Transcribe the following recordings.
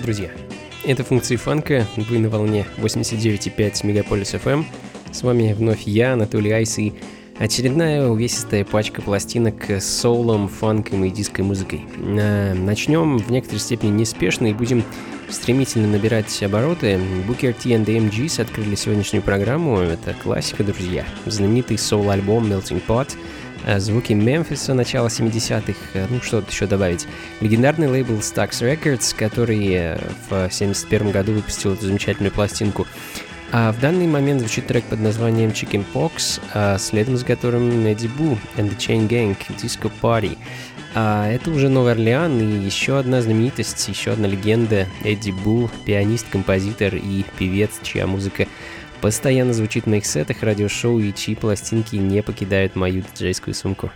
Привет, друзья! Это функции фанка, вы на волне 89,5 Мегаполис FM. С вами вновь я, Анатолий Айс, и очередная увесистая пачка пластинок с соулом, фанком и диско музыкой. А, начнем в некоторой степени неспешно и будем стремительно набирать обороты. Booker T and the MGs открыли сегодняшнюю программу. Это классика, друзья. Знаменитый соул-альбом Melting Pot — звуки Мемфиса начала 70-х, э, ну что тут еще добавить. Легендарный лейбл Stax Records, который э, в 71 году выпустил эту замечательную пластинку. А в данный момент звучит трек под названием Chicken Pox, а следом за которым Эдди Бу and the Chain Gang Disco Party. А это уже Новый Орлеан и еще одна знаменитость, еще одна легенда Эдди Бу, пианист, композитор и певец, чья музыка постоянно звучит в моих сетах, радиошоу и чьи пластинки не покидают мою диджейскую сумку.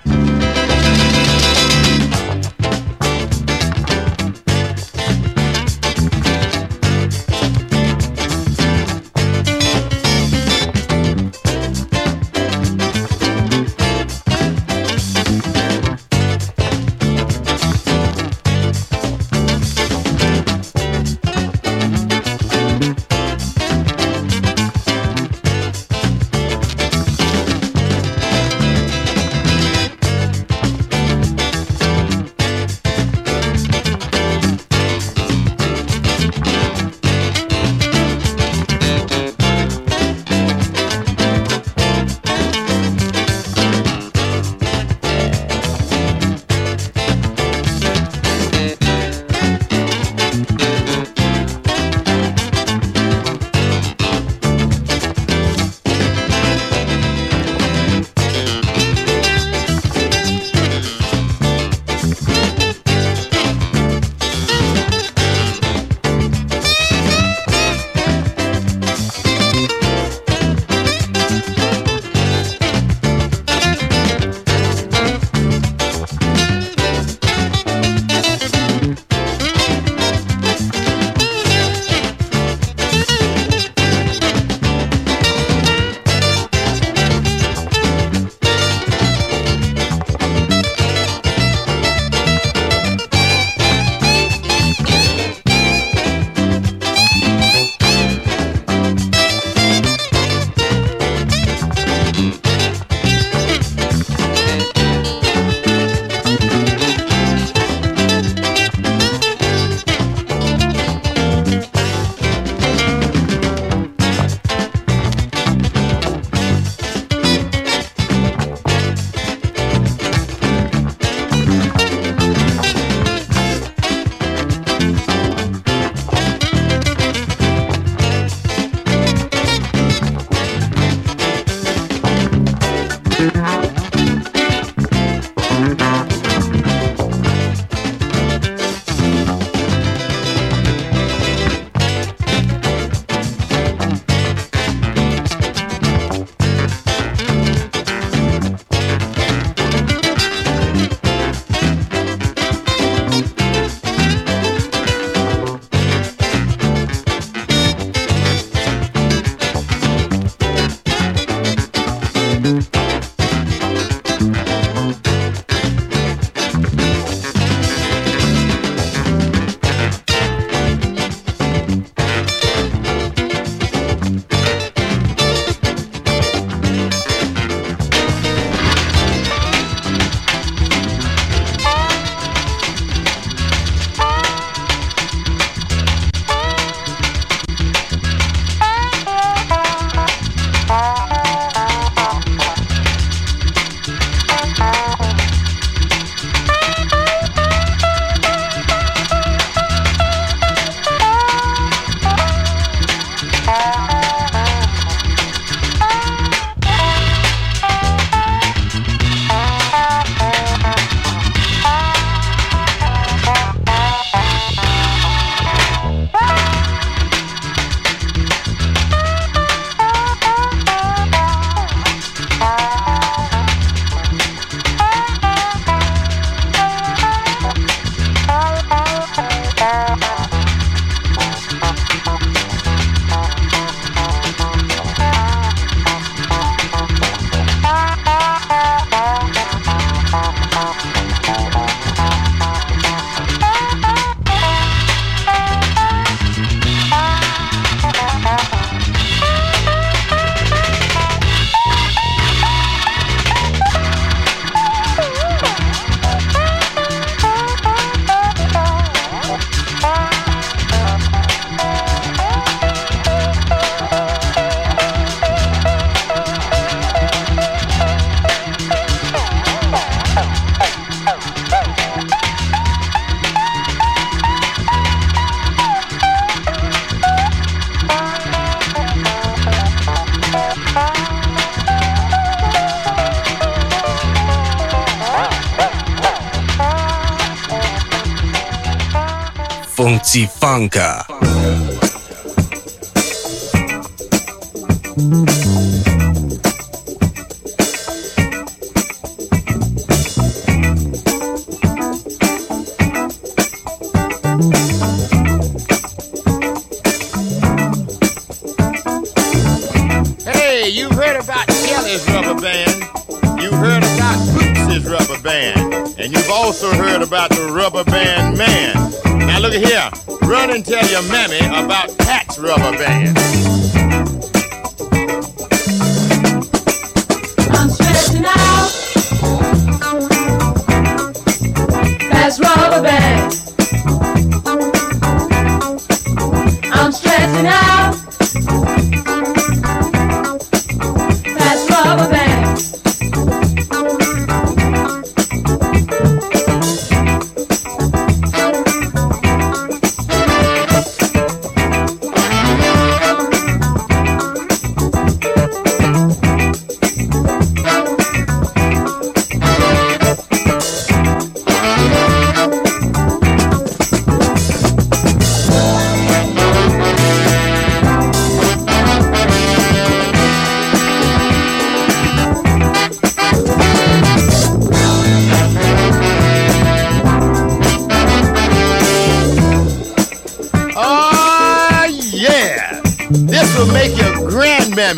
Branca.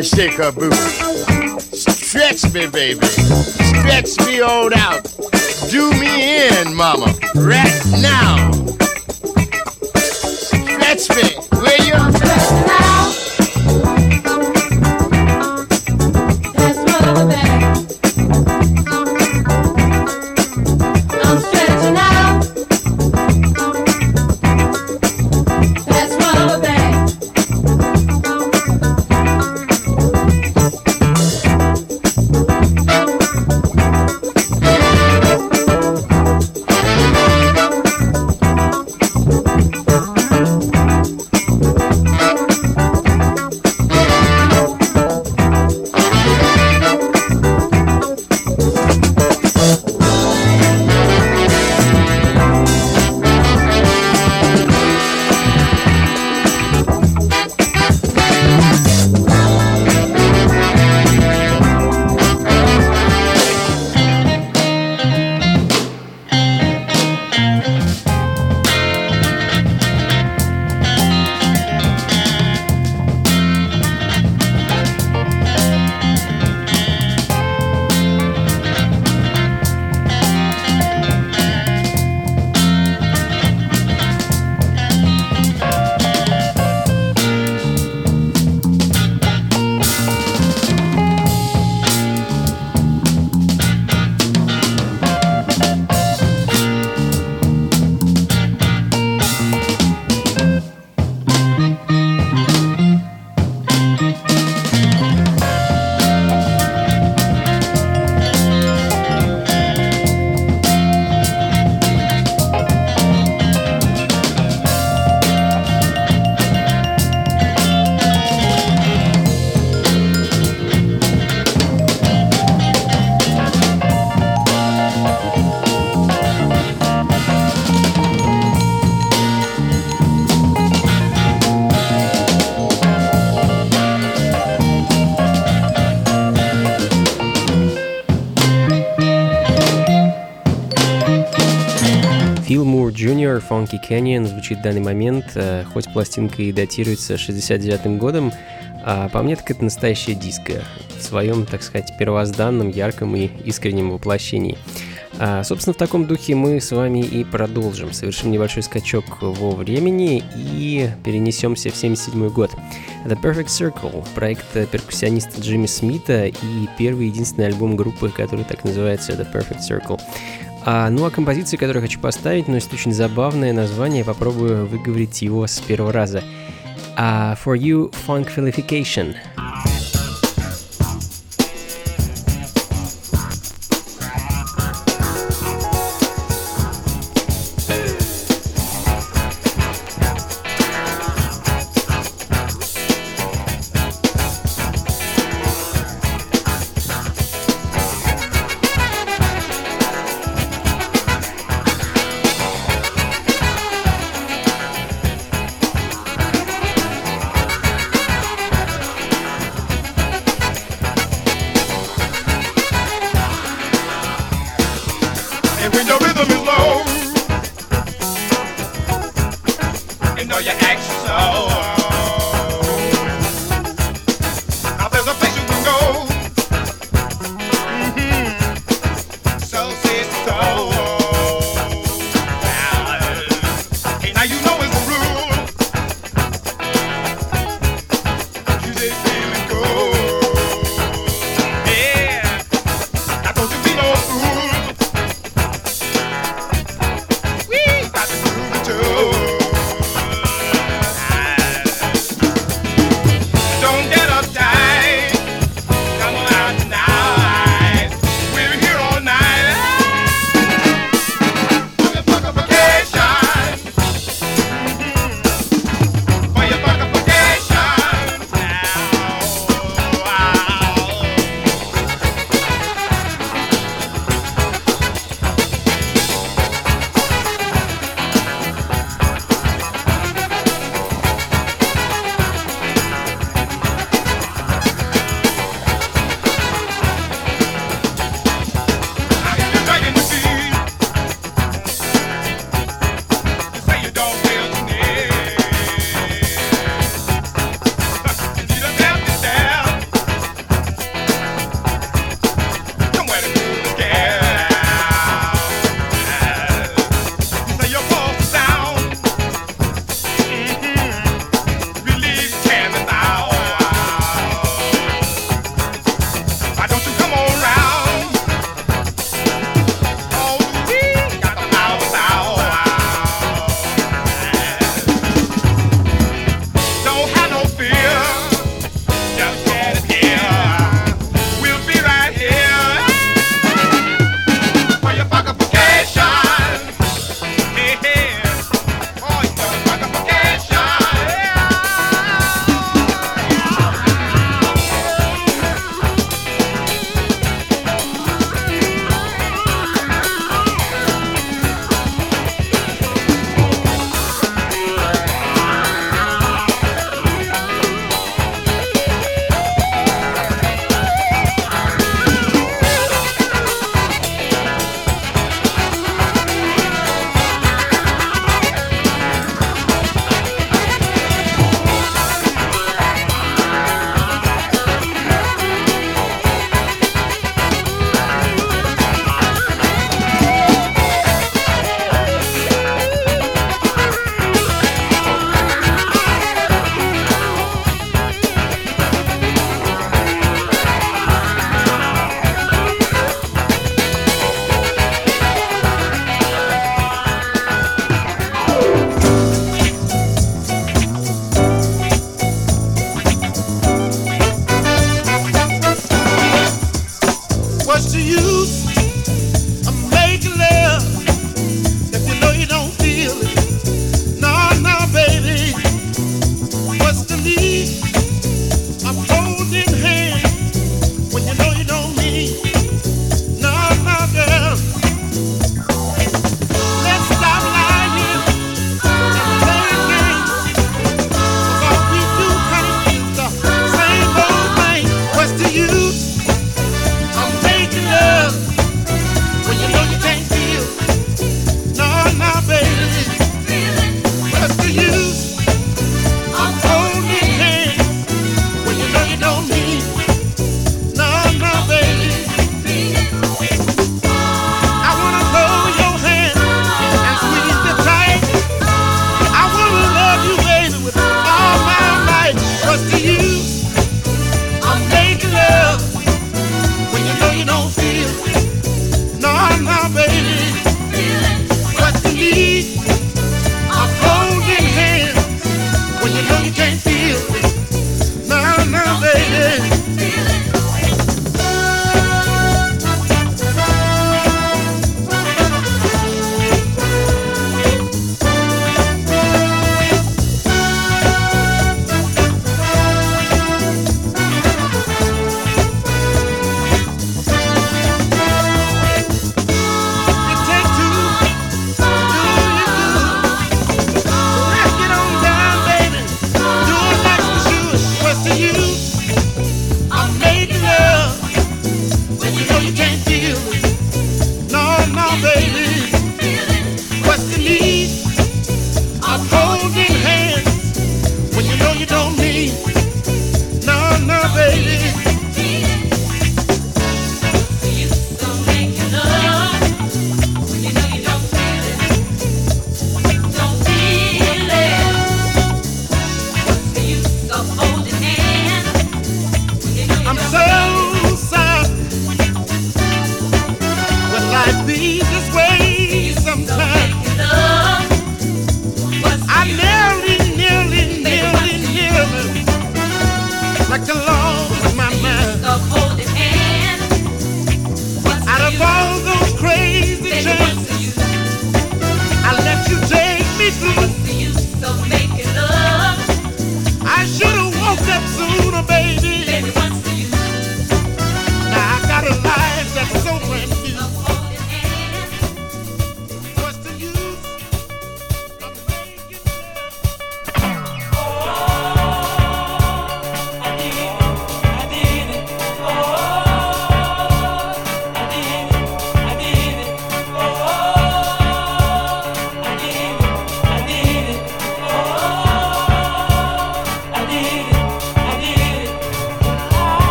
Shake her booty. Stretch me, baby. Stretch me on out. Do me in, mama. Right now. Stretch me. Funky Canyon звучит в данный момент, э, хоть пластинка и датируется 69 годом, а по мне так это настоящая диско в своем, так сказать, первозданном, ярком и искреннем воплощении. А, собственно, в таком духе мы с вами и продолжим. Совершим небольшой скачок во времени и перенесемся в 77 год. The Perfect Circle, проект перкуссиониста Джимми Смита и первый единственный альбом группы, который так называется The Perfect Circle. А, ну а композиция, которую хочу поставить, носит очень забавное название, попробую выговорить его с первого раза. А, For You Funkfilification.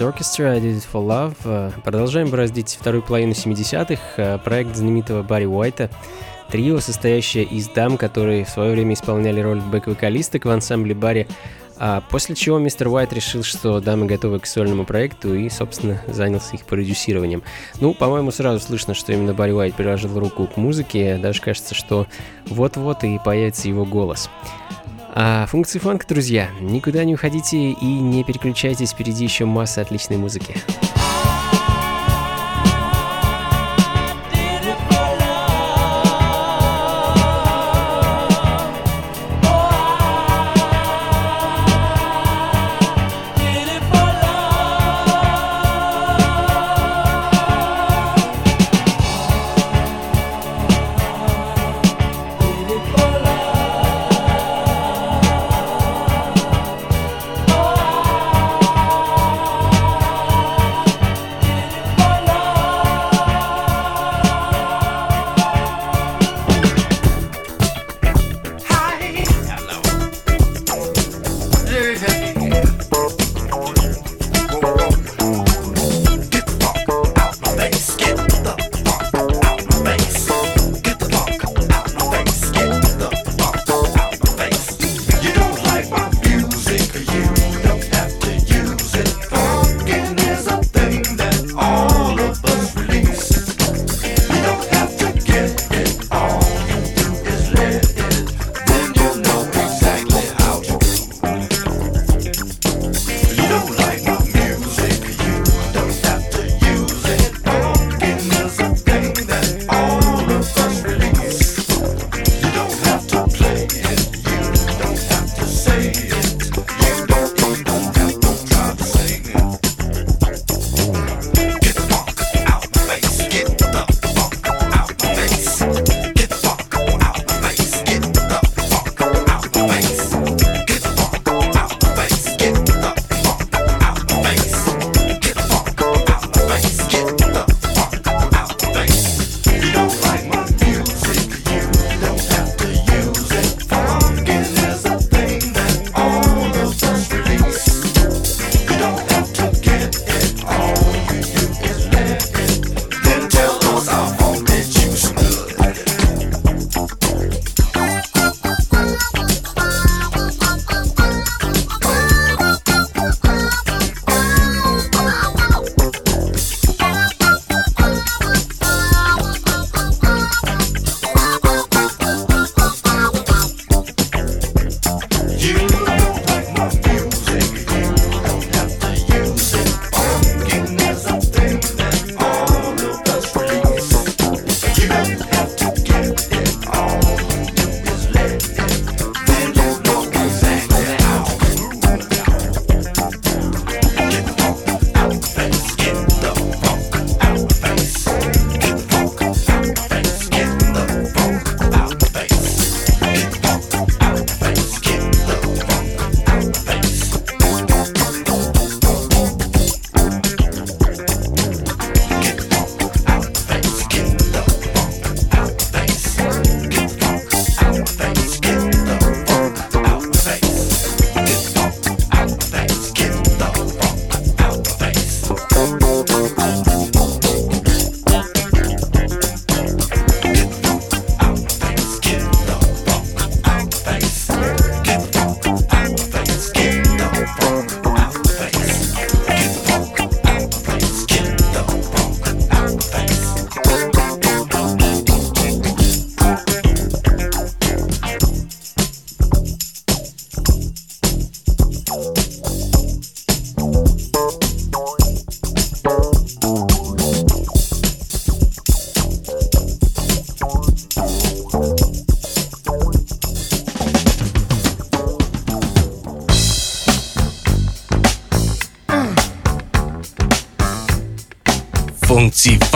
Orchestra, I Did It For Love. Э, Продолжаем бороздить вторую половину 70-х. Э, Проект знаменитого Барри Уайта. Трио, состоящее из дам, которые в свое время исполняли роль бэк-вокалисток в ансамбле Барри. А после чего мистер Уайт решил, что дамы готовы к сольному проекту и, собственно, занялся их продюсированием. Ну, по-моему, сразу слышно, что именно Барри Уайт приложил руку к музыке. Даже кажется, что вот-вот и появится его голос. А функции фанка, друзья, никуда не уходите и не переключайтесь, впереди еще масса отличной музыки.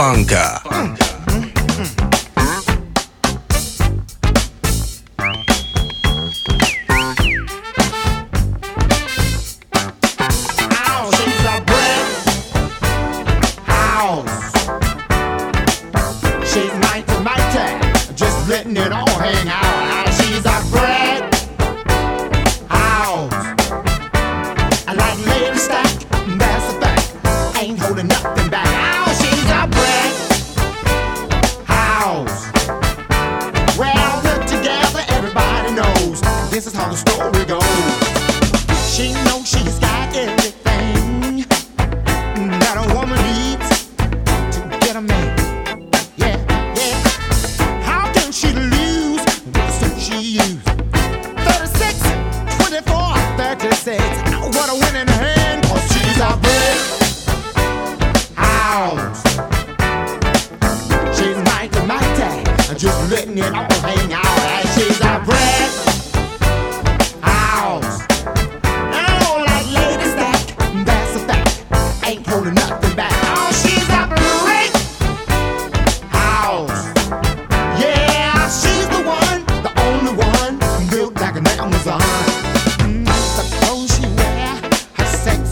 Funka.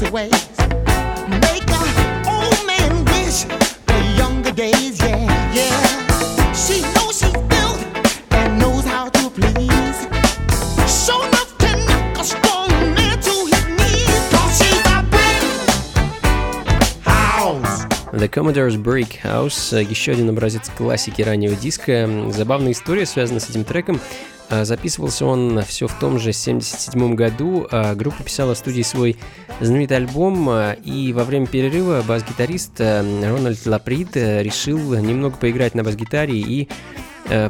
Sexy ways, make a old man wish for younger days. Yeah, yeah. She knows she's built and knows how to please. Show enough can knock a strong man to his knees. 'Cause she's a brick house. The Commodore's Break House, э, еще один образец классики раннего диска. Забавная история связана с этим треком. А, Записывался он все в том же 77 году. А Группа писала в студии свой знаменитый альбом, а, и во время перерыва бас-гитарист э, Рональд Лаприд э, решил немного поиграть на бас-гитаре и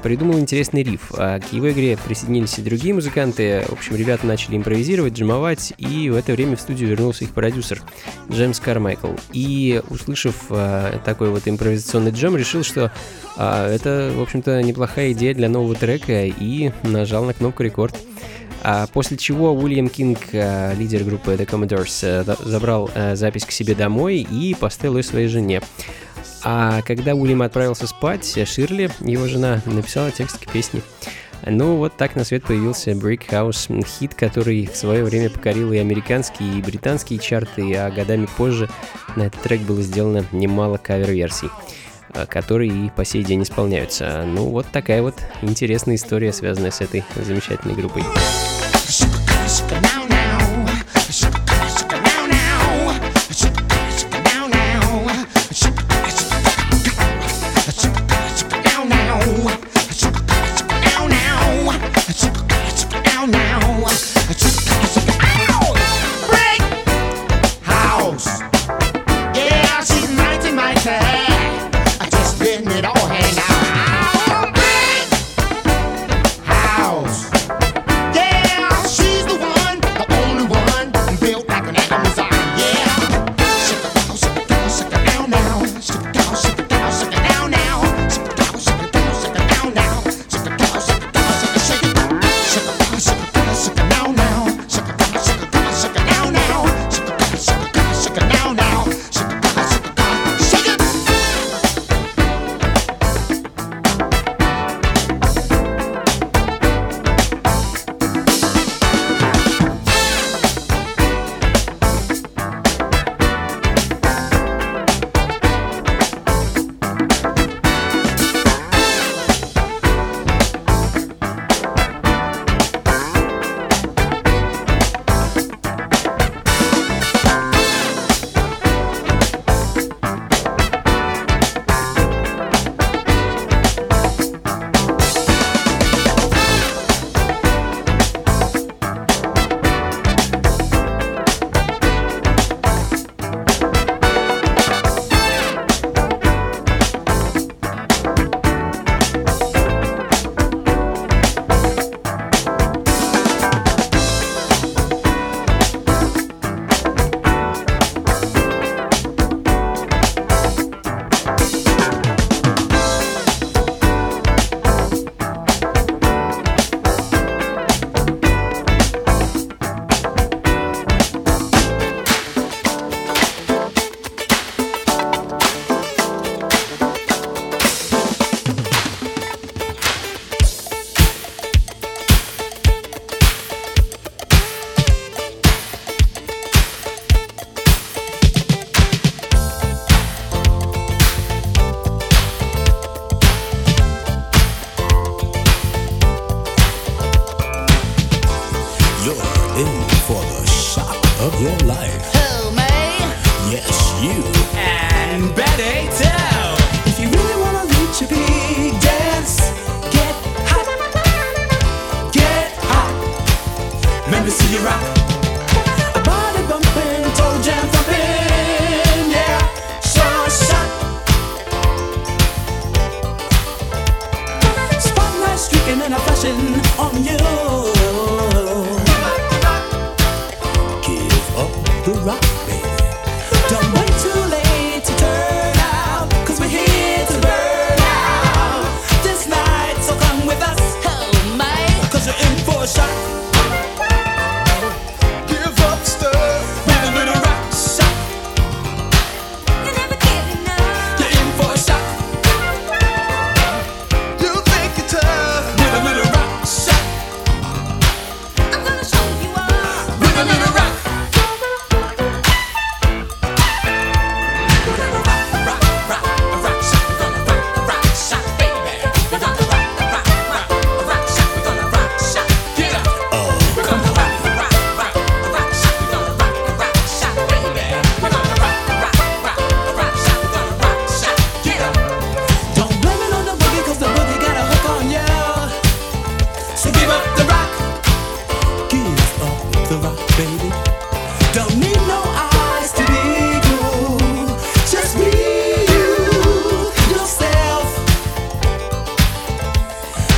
придумал интересный риф. А к его игре присоединились и другие музыканты. В общем, ребята начали импровизировать, джимовать, и в это время в студию вернулся их продюсер Джеймс Кармайкл. И, услышав э, такой вот импровизационный джем, решил, что а, это, в общем-то, неплохая идея для нового трека, и нажал на кнопку рекорд. А после чего Уильям Кинг, э, лидер группы The Commodores, э, за- забрал э, запись к себе домой и поставил ее своей жене. А когда Уильям отправился спать, Ширли, его жена, написала текст к песне. Ну, вот так на свет появился Brick House, хит, который в свое время покорил и американские, и британские чарты, а годами позже на этот трек было сделано немало кавер-версий, а, которые и по сей день исполняются. Ну, вот такая вот интересная история, связанная с этой замечательной группой.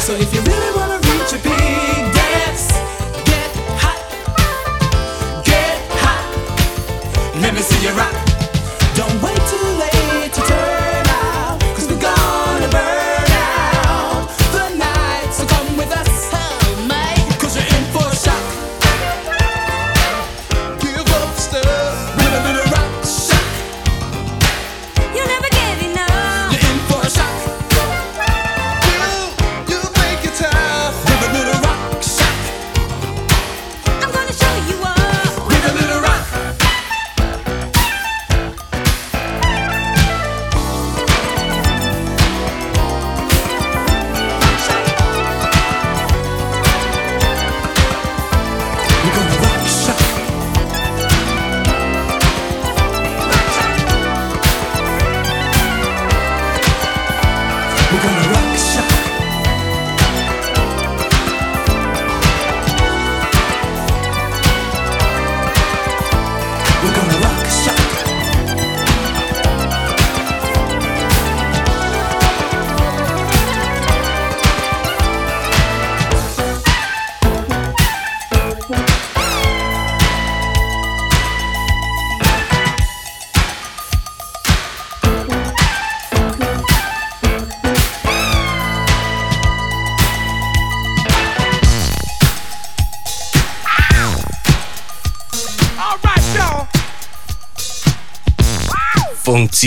So if you really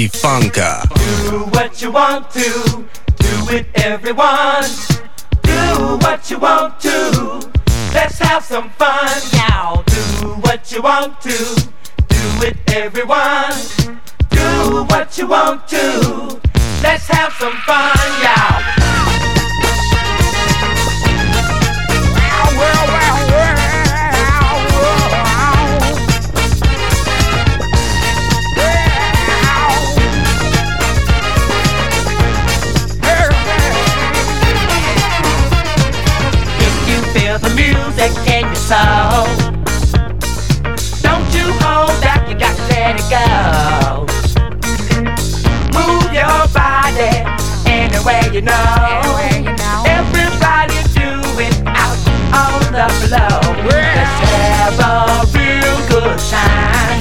Funka. Do what you want to, do it everyone. Do what you want to, let's have some fun. Now do what you want to, do it everyone. Do what you want to, let's have some fun. Now. Well, well, well. soul. Don't you hold back, you got to let it go. Move your body any way you know. Everybody do it out on the floor. Let's have a real good time.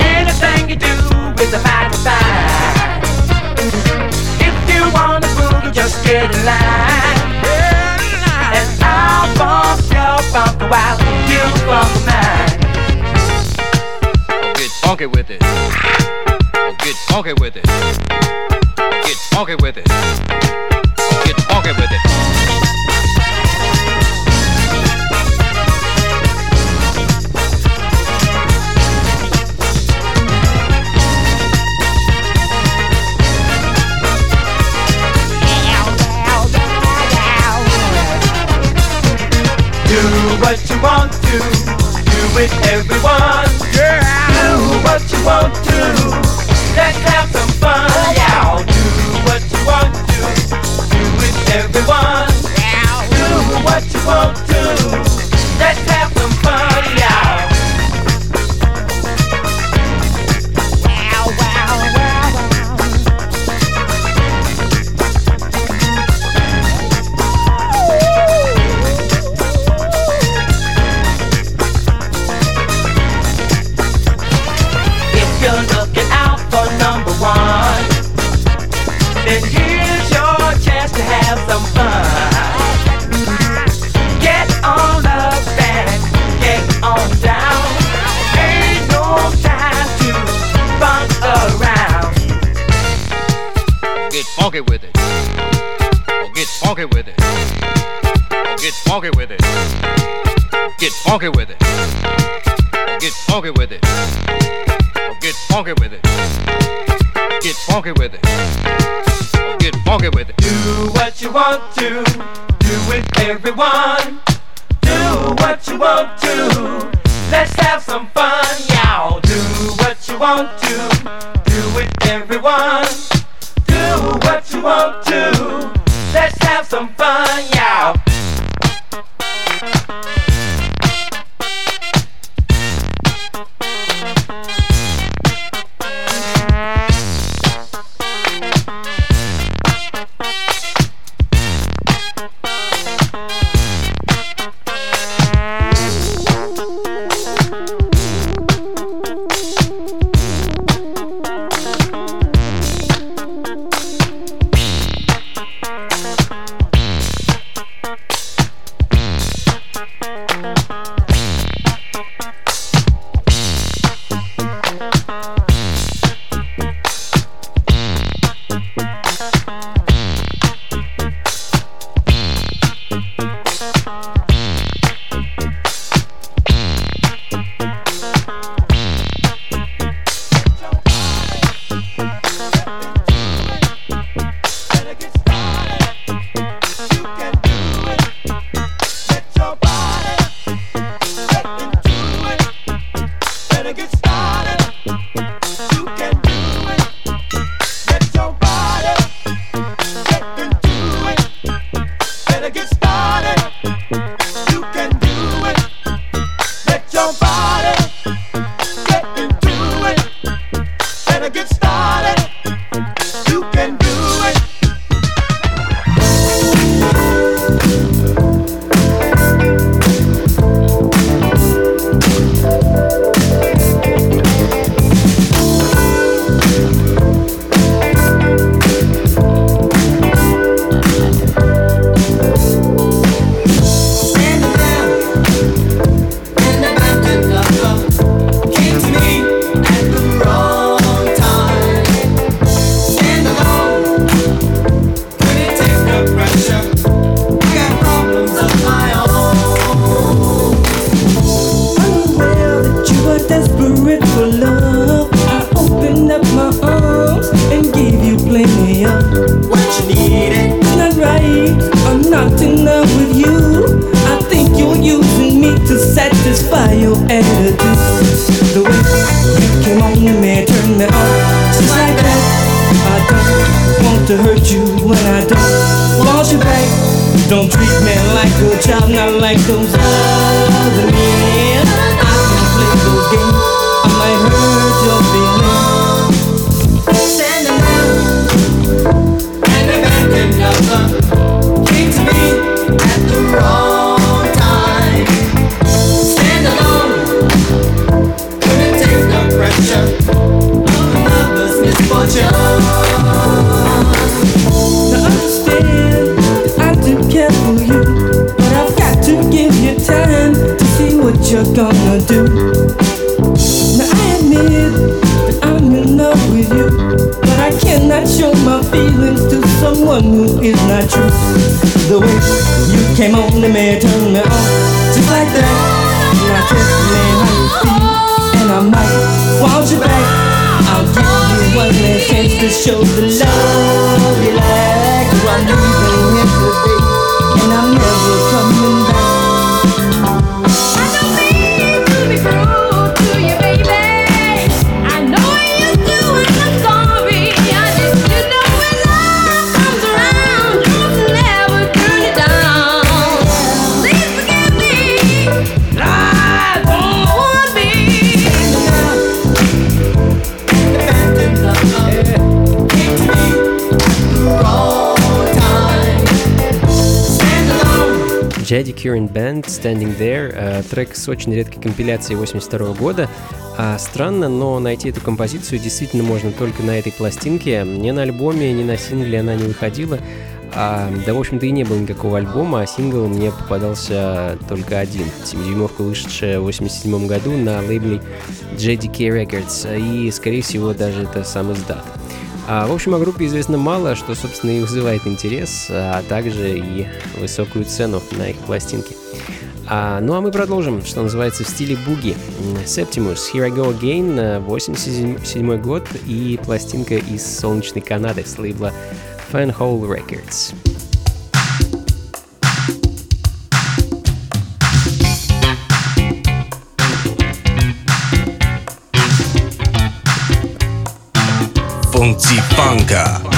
Anything you do is a fine. If you wanna boogie, just get in line. while you mine. Get funky with it. Get funky with it. Get funky with it. Get funky with it. Do what you want to, do it everyone. Yeah. Do what you want to, let's have some fun. Yeah. Do what you want to, do it everyone. Yeah. Do what you want to, let's have Honk it with it. Current Band Standing There, э, трек с очень редкой компиляцией 82 года. А странно, но найти эту композицию действительно можно только на этой пластинке. Ни на альбоме, ни на сингле она не выходила. А, да, в общем-то, и не было никакого альбома, а сингл мне попадался только один. Семидюймовка, вышедшая в 87 году на лейбле JDK Records. И, скорее всего, даже это сам издат. А, в общем, о группе известно мало, что, собственно, и вызывает интерес, а также и высокую цену на их пластинки. А, ну а мы продолжим, что называется, в стиле буги. Septimus, Here I Go Again, 87 год и пластинка из солнечной Канады с лейбла Fanhole Records. 忘记放下。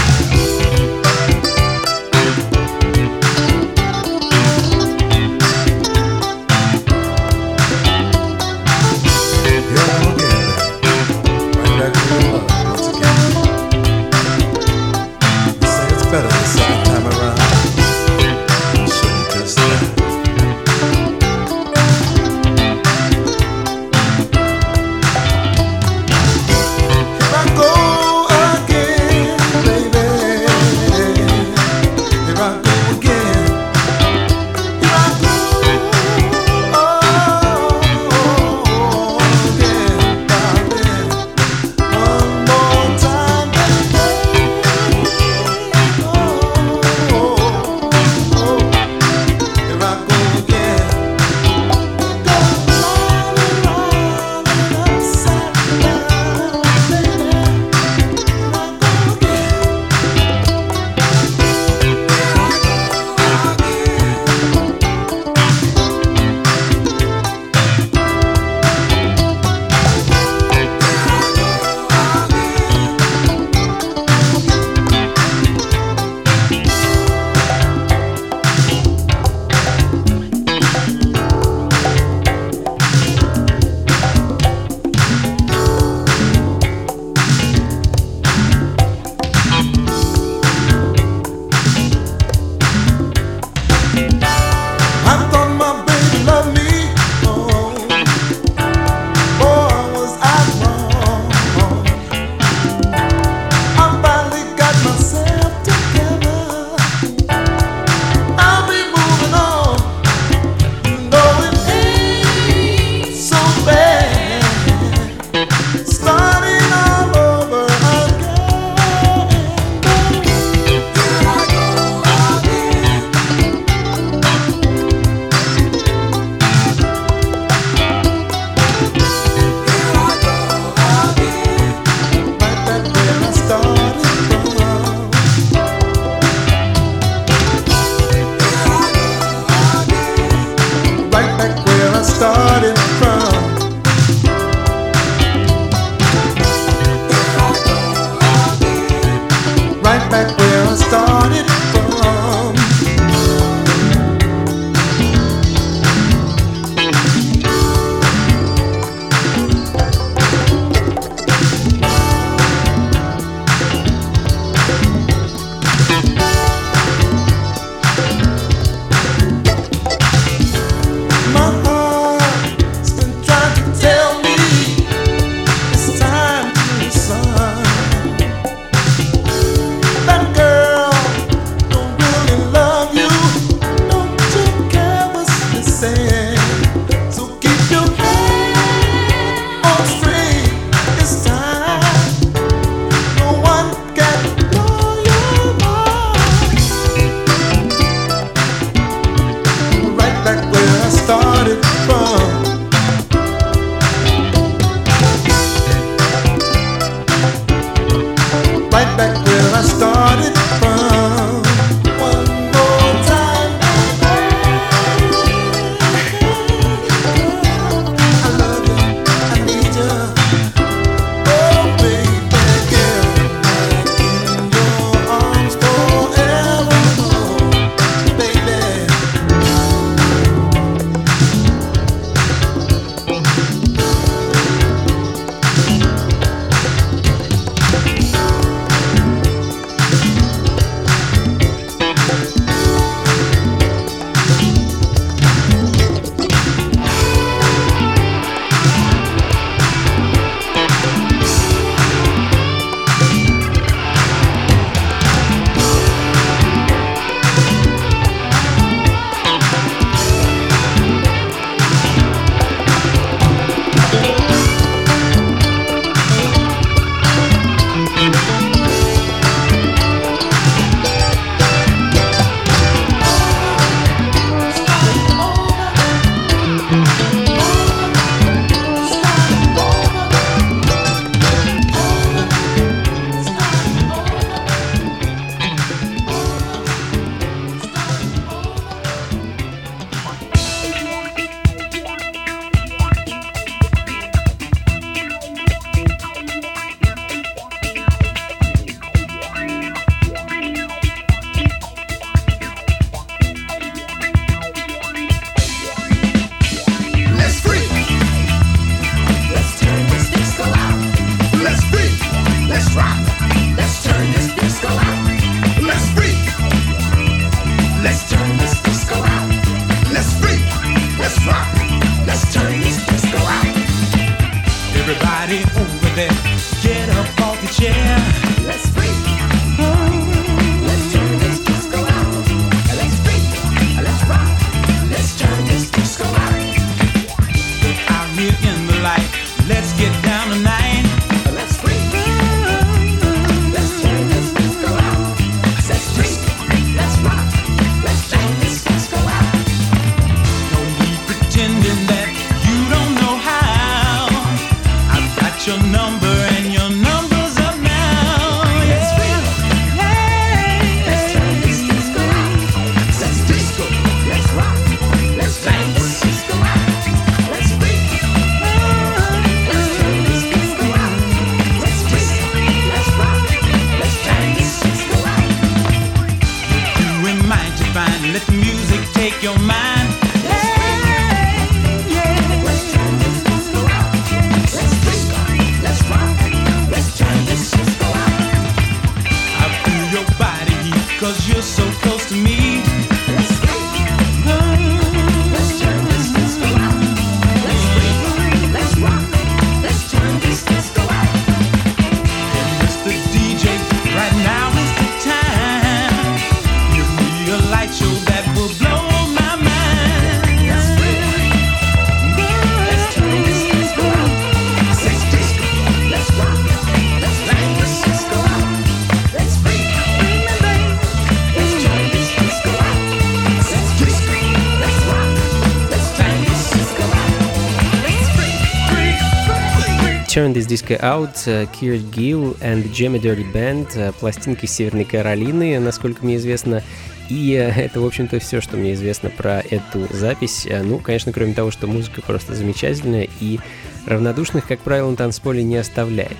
Turn This Disco Out, э, Kurt Gill and Jamie Dirty Band, э, пластинки Северной Каролины, насколько мне известно. И э, это, в общем-то, все, что мне известно про эту запись. Ну, конечно, кроме того, что музыка просто замечательная и равнодушных, как правило, на танцполе не оставляет.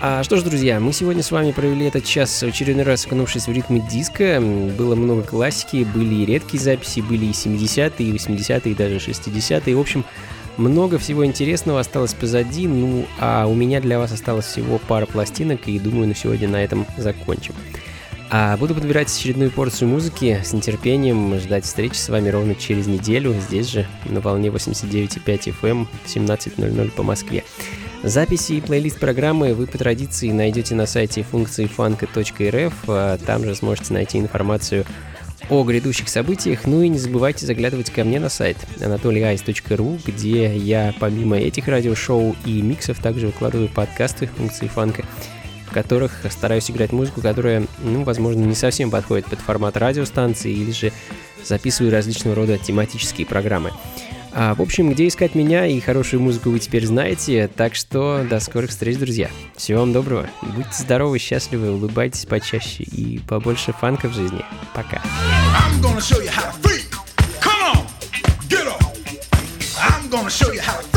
А что ж, друзья, мы сегодня с вами провели этот час очередной раз окунувшись в ритмы диска. Было много классики, были и редкие записи, были и 70-е, и 80-е, и даже 60-е. В общем, много всего интересного осталось позади, ну а у меня для вас осталось всего пара пластинок, и думаю, на сегодня на этом закончим. А буду подбирать очередную порцию музыки с нетерпением, ждать встречи с вами ровно через неделю, здесь же, на волне 89.5 FM в 17.00 по Москве. Записи и плейлист программы вы по традиции найдете на сайте функции а там же сможете найти информацию о грядущих событиях, ну и не забывайте заглядывать ко мне на сайт anatolyice.ru, где я помимо этих радиошоу и миксов также выкладываю подкасты функции фанка, в которых стараюсь играть музыку, которая, ну, возможно, не совсем подходит под формат радиостанции, или же записываю различного рода тематические программы. А, в общем, где искать меня и хорошую музыку вы теперь знаете, так что до скорых встреч, друзья. Всего вам доброго, будьте здоровы, счастливы, улыбайтесь почаще и побольше фанка в жизни. Пока. I'm gonna show you how to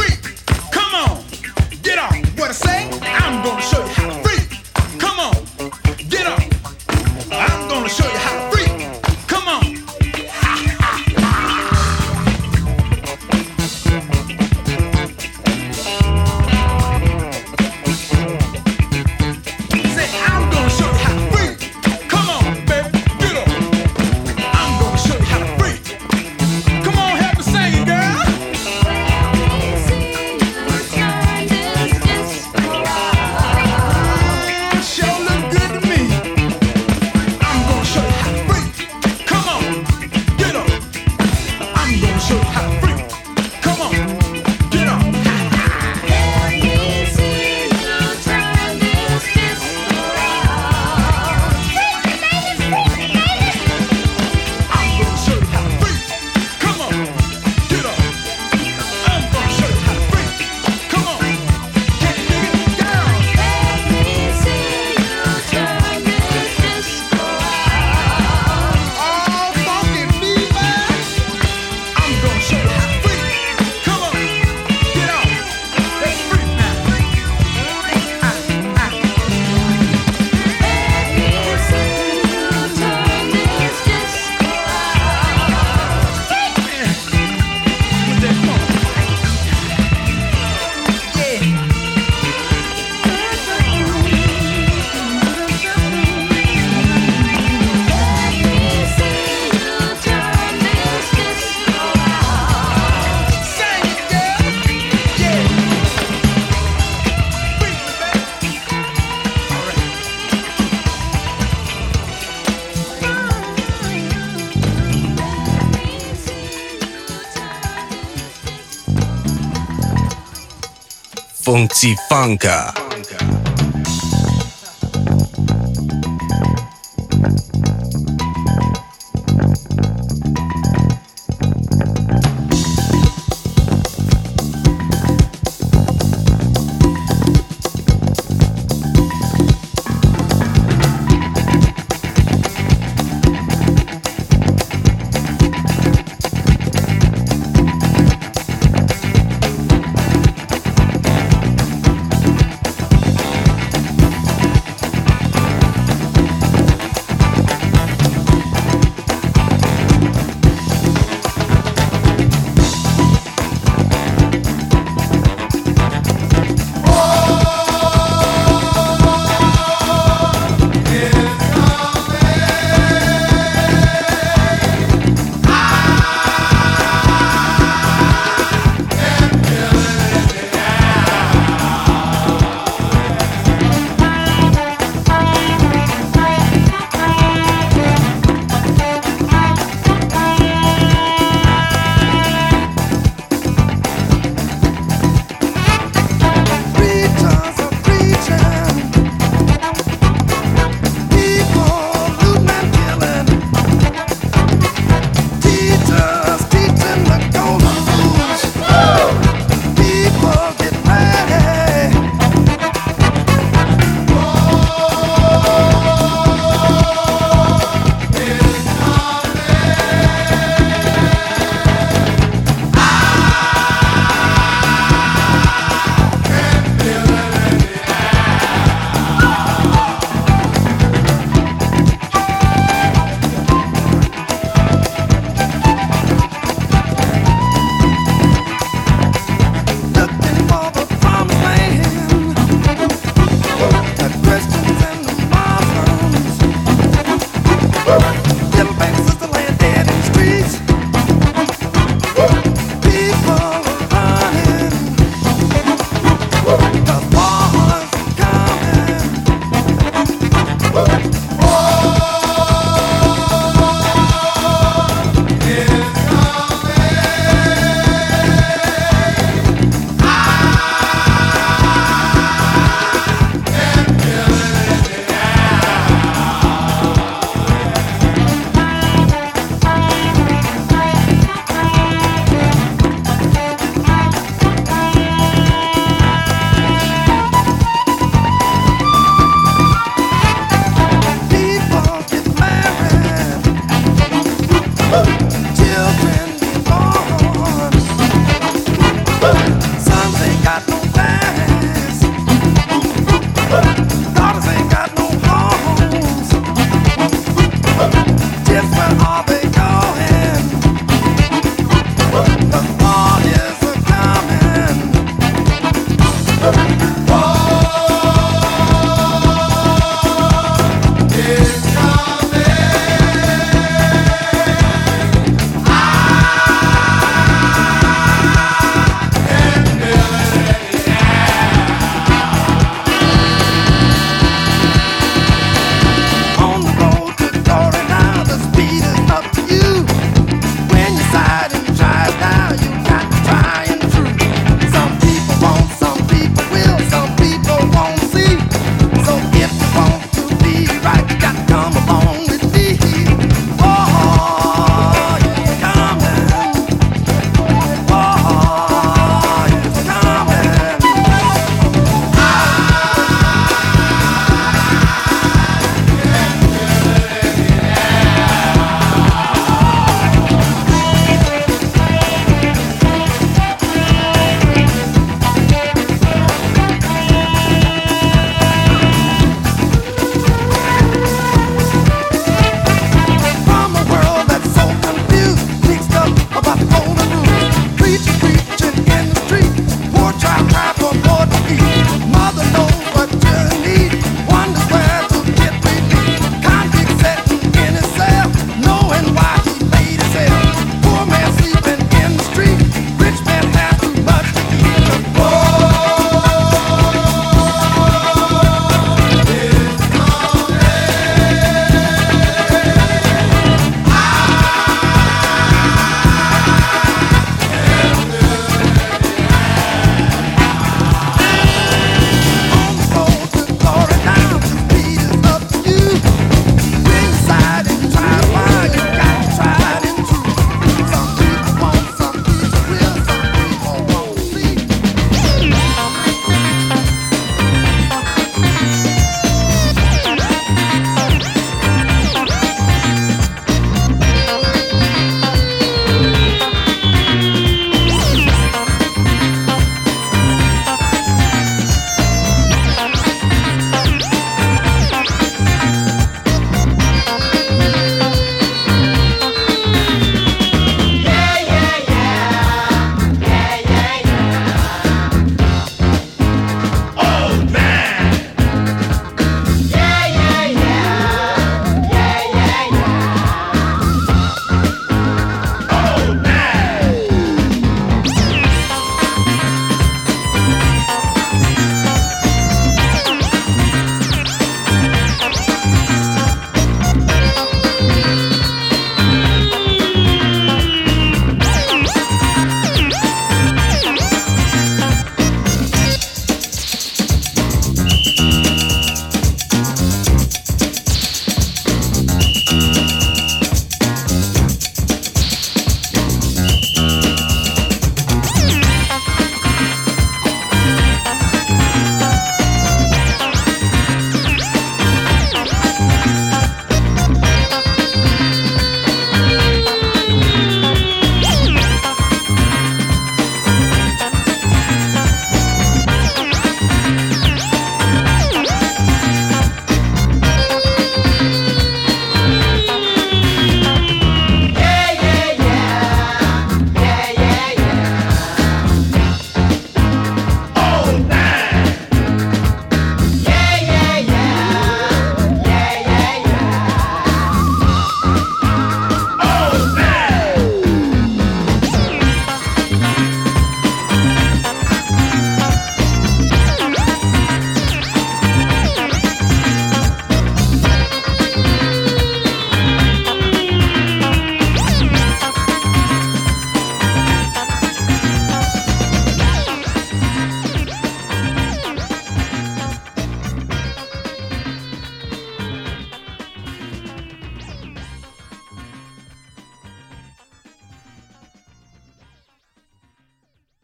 Funky Funka.